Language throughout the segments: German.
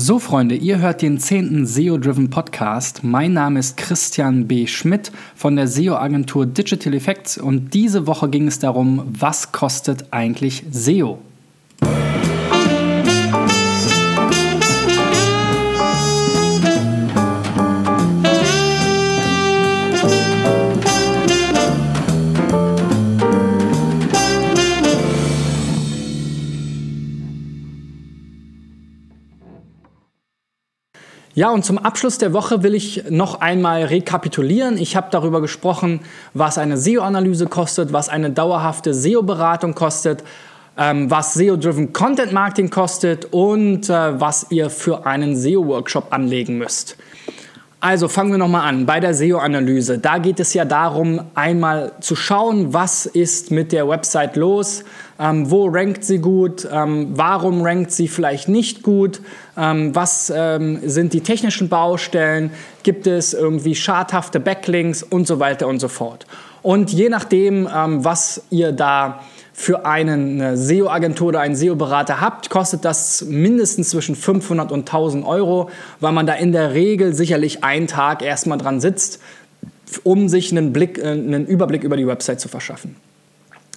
So, Freunde, ihr hört den 10. SEO-Driven Podcast. Mein Name ist Christian B. Schmidt von der SEO-Agentur Digital Effects und diese Woche ging es darum, was kostet eigentlich SEO? Ja, und zum Abschluss der Woche will ich noch einmal rekapitulieren. Ich habe darüber gesprochen, was eine SEO-Analyse kostet, was eine dauerhafte SEO-Beratung kostet, ähm, was SEO-Driven Content Marketing kostet und äh, was ihr für einen SEO-Workshop anlegen müsst. Also fangen wir nochmal an bei der SEO-Analyse. Da geht es ja darum, einmal zu schauen, was ist mit der Website los, ähm, wo rankt sie gut, ähm, warum rankt sie vielleicht nicht gut, ähm, was ähm, sind die technischen Baustellen, gibt es irgendwie schadhafte Backlinks und so weiter und so fort. Und je nachdem, ähm, was ihr da für eine SEO-Agentur oder einen SEO-Berater habt, kostet das mindestens zwischen 500 und 1000 Euro, weil man da in der Regel sicherlich einen Tag erstmal dran sitzt, um sich einen, Blick, äh, einen Überblick über die Website zu verschaffen.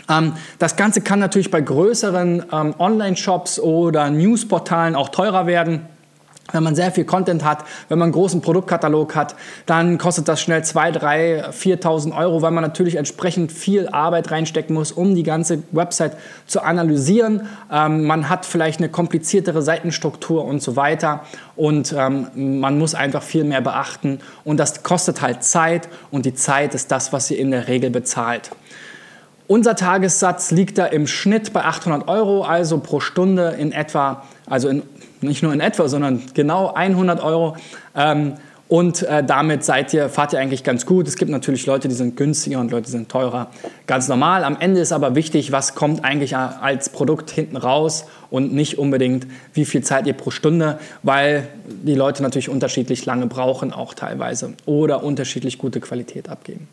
Ähm, das Ganze kann natürlich bei größeren ähm, Online-Shops oder Newsportalen auch teurer werden. Wenn man sehr viel Content hat, wenn man einen großen Produktkatalog hat, dann kostet das schnell 2, 3, 4.000 Euro, weil man natürlich entsprechend viel Arbeit reinstecken muss, um die ganze Website zu analysieren. Ähm, man hat vielleicht eine kompliziertere Seitenstruktur und so weiter und ähm, man muss einfach viel mehr beachten und das kostet halt Zeit und die Zeit ist das, was ihr in der Regel bezahlt. Unser Tagessatz liegt da im Schnitt bei 800 Euro, also pro Stunde in etwa, also in nicht nur in etwa, sondern genau 100 Euro. Ähm, und äh, damit seid ihr, fahrt ihr eigentlich ganz gut. Es gibt natürlich Leute, die sind günstiger und Leute, die sind teurer. Ganz normal. Am Ende ist aber wichtig, was kommt eigentlich als Produkt hinten raus und nicht unbedingt, wie viel Zeit ihr pro Stunde, weil die Leute natürlich unterschiedlich lange brauchen, auch teilweise, oder unterschiedlich gute Qualität abgeben.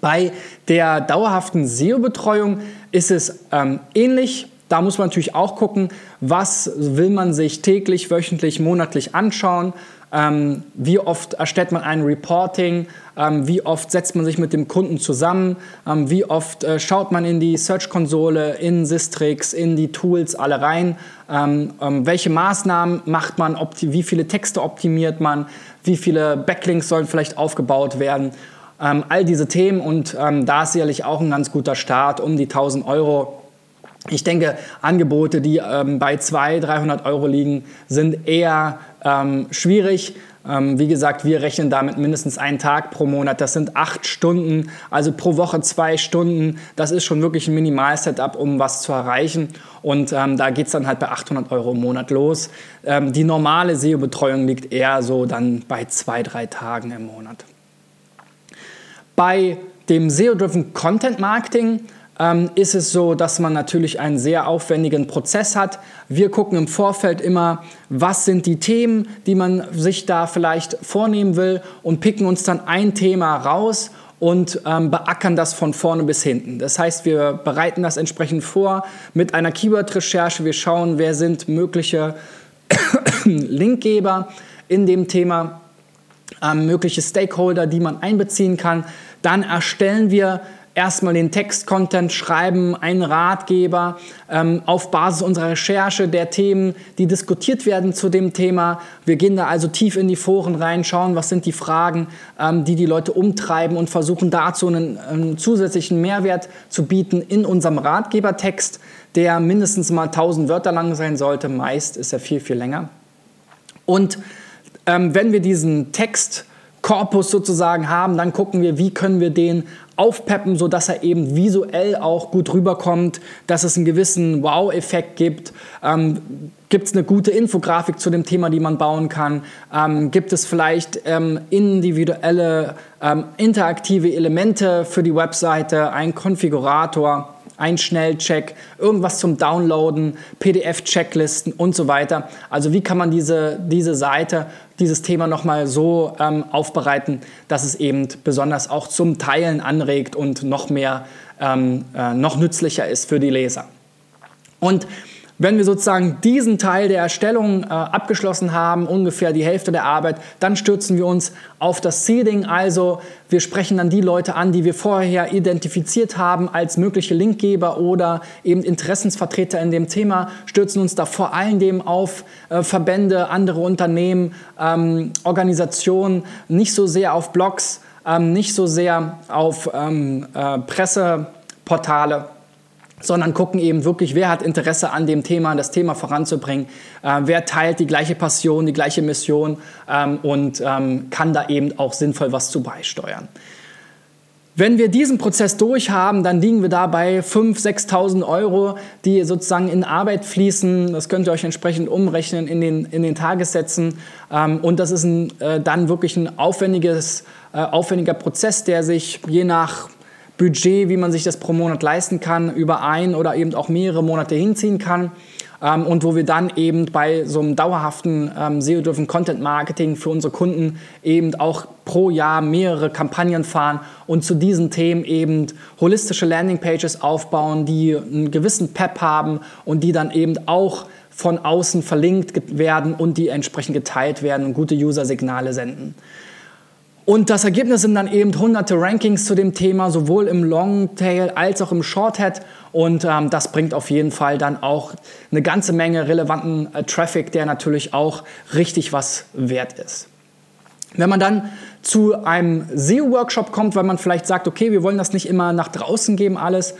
Bei der dauerhaften SEO-Betreuung ist es ähm, ähnlich. Da muss man natürlich auch gucken, was will man sich täglich, wöchentlich, monatlich anschauen. Ähm, wie oft erstellt man ein Reporting? Ähm, wie oft setzt man sich mit dem Kunden zusammen? Ähm, wie oft äh, schaut man in die Search-Konsole, in Sistrix, in die Tools alle rein? Ähm, ähm, welche Maßnahmen macht man? Wie viele Texte optimiert man? Wie viele Backlinks sollen vielleicht aufgebaut werden? Ähm, all diese Themen und da ist sicherlich auch ein ganz guter Start um die 1000 Euro ich denke, Angebote, die ähm, bei 200, 300 Euro liegen, sind eher ähm, schwierig. Ähm, wie gesagt, wir rechnen damit mindestens einen Tag pro Monat. Das sind acht Stunden, also pro Woche zwei Stunden. Das ist schon wirklich ein Minimal-Setup, um was zu erreichen. Und ähm, da geht es dann halt bei 800 Euro im Monat los. Ähm, die normale SEO-Betreuung liegt eher so dann bei zwei, drei Tagen im Monat. Bei dem SEO-Driven Content Marketing ähm, ist es so, dass man natürlich einen sehr aufwendigen Prozess hat. Wir gucken im Vorfeld immer, was sind die Themen, die man sich da vielleicht vornehmen will und picken uns dann ein Thema raus und ähm, beackern das von vorne bis hinten. Das heißt, wir bereiten das entsprechend vor mit einer Keyword-Recherche. Wir schauen, wer sind mögliche Linkgeber in dem Thema, ähm, mögliche Stakeholder, die man einbeziehen kann. Dann erstellen wir erstmal den Text-Content schreiben, einen Ratgeber ähm, auf Basis unserer Recherche der Themen, die diskutiert werden zu dem Thema. Wir gehen da also tief in die Foren rein, schauen, was sind die Fragen, ähm, die die Leute umtreiben und versuchen dazu einen, einen zusätzlichen Mehrwert zu bieten in unserem Ratgebertext, der mindestens mal 1000 Wörter lang sein sollte. Meist ist er viel, viel länger. Und ähm, wenn wir diesen Text Korpus sozusagen haben, dann gucken wir, wie können wir den aufpeppen, sodass er eben visuell auch gut rüberkommt, dass es einen gewissen Wow-Effekt gibt. Ähm, gibt es eine gute Infografik zu dem Thema, die man bauen kann? Ähm, gibt es vielleicht ähm, individuelle, ähm, interaktive Elemente für die Webseite, ein Konfigurator? Ein Schnellcheck, irgendwas zum Downloaden, PDF-Checklisten und so weiter. Also wie kann man diese, diese Seite, dieses Thema nochmal so ähm, aufbereiten, dass es eben besonders auch zum Teilen anregt und noch mehr, ähm, äh, noch nützlicher ist für die Leser. Und Wenn wir sozusagen diesen Teil der Erstellung äh, abgeschlossen haben, ungefähr die Hälfte der Arbeit, dann stürzen wir uns auf das Seeding. Also wir sprechen dann die Leute an, die wir vorher identifiziert haben als mögliche Linkgeber oder eben Interessensvertreter in dem Thema, stürzen uns da vor allem auf äh, Verbände, andere Unternehmen, ähm, Organisationen, nicht so sehr auf Blogs, ähm, nicht so sehr auf ähm, äh, Presseportale sondern gucken eben wirklich, wer hat Interesse an dem Thema, das Thema voranzubringen, äh, wer teilt die gleiche Passion, die gleiche Mission ähm, und ähm, kann da eben auch sinnvoll was zu beisteuern. Wenn wir diesen Prozess durchhaben, dann liegen wir da bei 5.000, 6.000 Euro, die sozusagen in Arbeit fließen. Das könnt ihr euch entsprechend umrechnen in den, in den Tagessätzen. Ähm, und das ist ein, äh, dann wirklich ein aufwendiges, äh, aufwendiger Prozess, der sich je nach Budget, wie man sich das pro Monat leisten kann, über ein oder eben auch mehrere Monate hinziehen kann. Ähm, und wo wir dann eben bei so einem dauerhaften ähm, SEO-driven Content Marketing für unsere Kunden eben auch pro Jahr mehrere Kampagnen fahren und zu diesen Themen eben holistische Landingpages aufbauen, die einen gewissen Pep haben und die dann eben auch von außen verlinkt werden und die entsprechend geteilt werden und gute User-Signale senden. Und das Ergebnis sind dann eben hunderte Rankings zu dem Thema, sowohl im Longtail als auch im Shorthead. Und ähm, das bringt auf jeden Fall dann auch eine ganze Menge relevanten äh, Traffic, der natürlich auch richtig was wert ist. Wenn man dann zu einem SEO-Workshop kommt, weil man vielleicht sagt, okay, wir wollen das nicht immer nach draußen geben alles,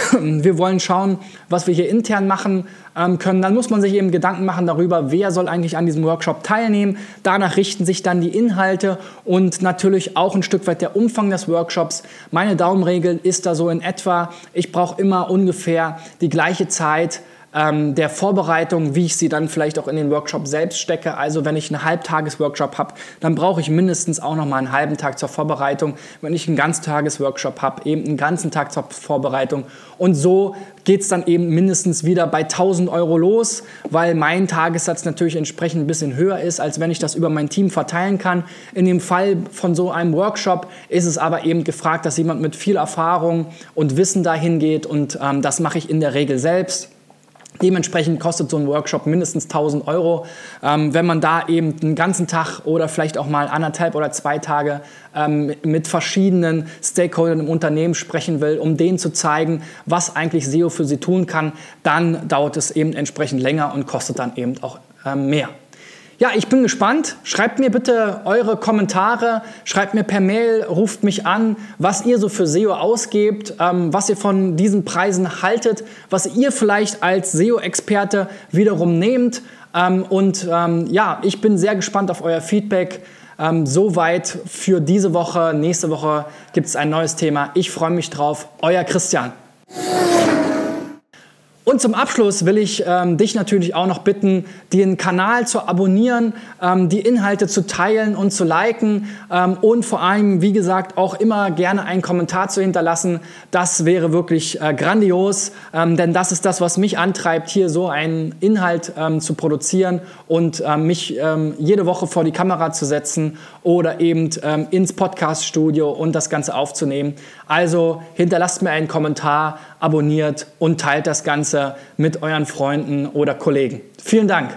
wir wollen schauen, was wir hier intern machen ähm, können, dann muss man sich eben Gedanken machen darüber, wer soll eigentlich an diesem Workshop teilnehmen. Danach richten sich dann die Inhalte und natürlich auch ein Stück weit der Umfang des Workshops. Meine Daumenregel ist da so in etwa, ich brauche immer ungefähr die gleiche Zeit, ähm, der Vorbereitung, wie ich sie dann vielleicht auch in den Workshop selbst stecke. Also wenn ich einen Halbtages-Workshop habe, dann brauche ich mindestens auch noch mal einen halben Tag zur Vorbereitung. Wenn ich einen Ganztages-Workshop habe, eben einen ganzen Tag zur Vorbereitung. Und so geht es dann eben mindestens wieder bei 1000 Euro los, weil mein Tagessatz natürlich entsprechend ein bisschen höher ist, als wenn ich das über mein Team verteilen kann. In dem Fall von so einem Workshop ist es aber eben gefragt, dass jemand mit viel Erfahrung und Wissen dahin geht und ähm, das mache ich in der Regel selbst. Dementsprechend kostet so ein Workshop mindestens 1000 Euro. Ähm, wenn man da eben einen ganzen Tag oder vielleicht auch mal anderthalb oder zwei Tage ähm, mit verschiedenen Stakeholdern im Unternehmen sprechen will, um denen zu zeigen, was eigentlich SEO für sie tun kann, dann dauert es eben entsprechend länger und kostet dann eben auch ähm, mehr. Ja, ich bin gespannt. Schreibt mir bitte eure Kommentare, schreibt mir per Mail, ruft mich an, was ihr so für SEO ausgebt, ähm, was ihr von diesen Preisen haltet, was ihr vielleicht als SEO-Experte wiederum nehmt. Ähm, und ähm, ja, ich bin sehr gespannt auf euer Feedback. Ähm, soweit für diese Woche. Nächste Woche gibt es ein neues Thema. Ich freue mich drauf. Euer Christian. Und zum Abschluss will ich ähm, dich natürlich auch noch bitten, den Kanal zu abonnieren, ähm, die Inhalte zu teilen und zu liken ähm, und vor allem, wie gesagt, auch immer gerne einen Kommentar zu hinterlassen. Das wäre wirklich äh, grandios, ähm, denn das ist das, was mich antreibt, hier so einen Inhalt ähm, zu produzieren und ähm, mich jede Woche vor die Kamera zu setzen oder eben ins Podcaststudio und das Ganze aufzunehmen. Also hinterlasst mir einen Kommentar, abonniert und teilt das Ganze mit euren Freunden oder Kollegen. Vielen Dank.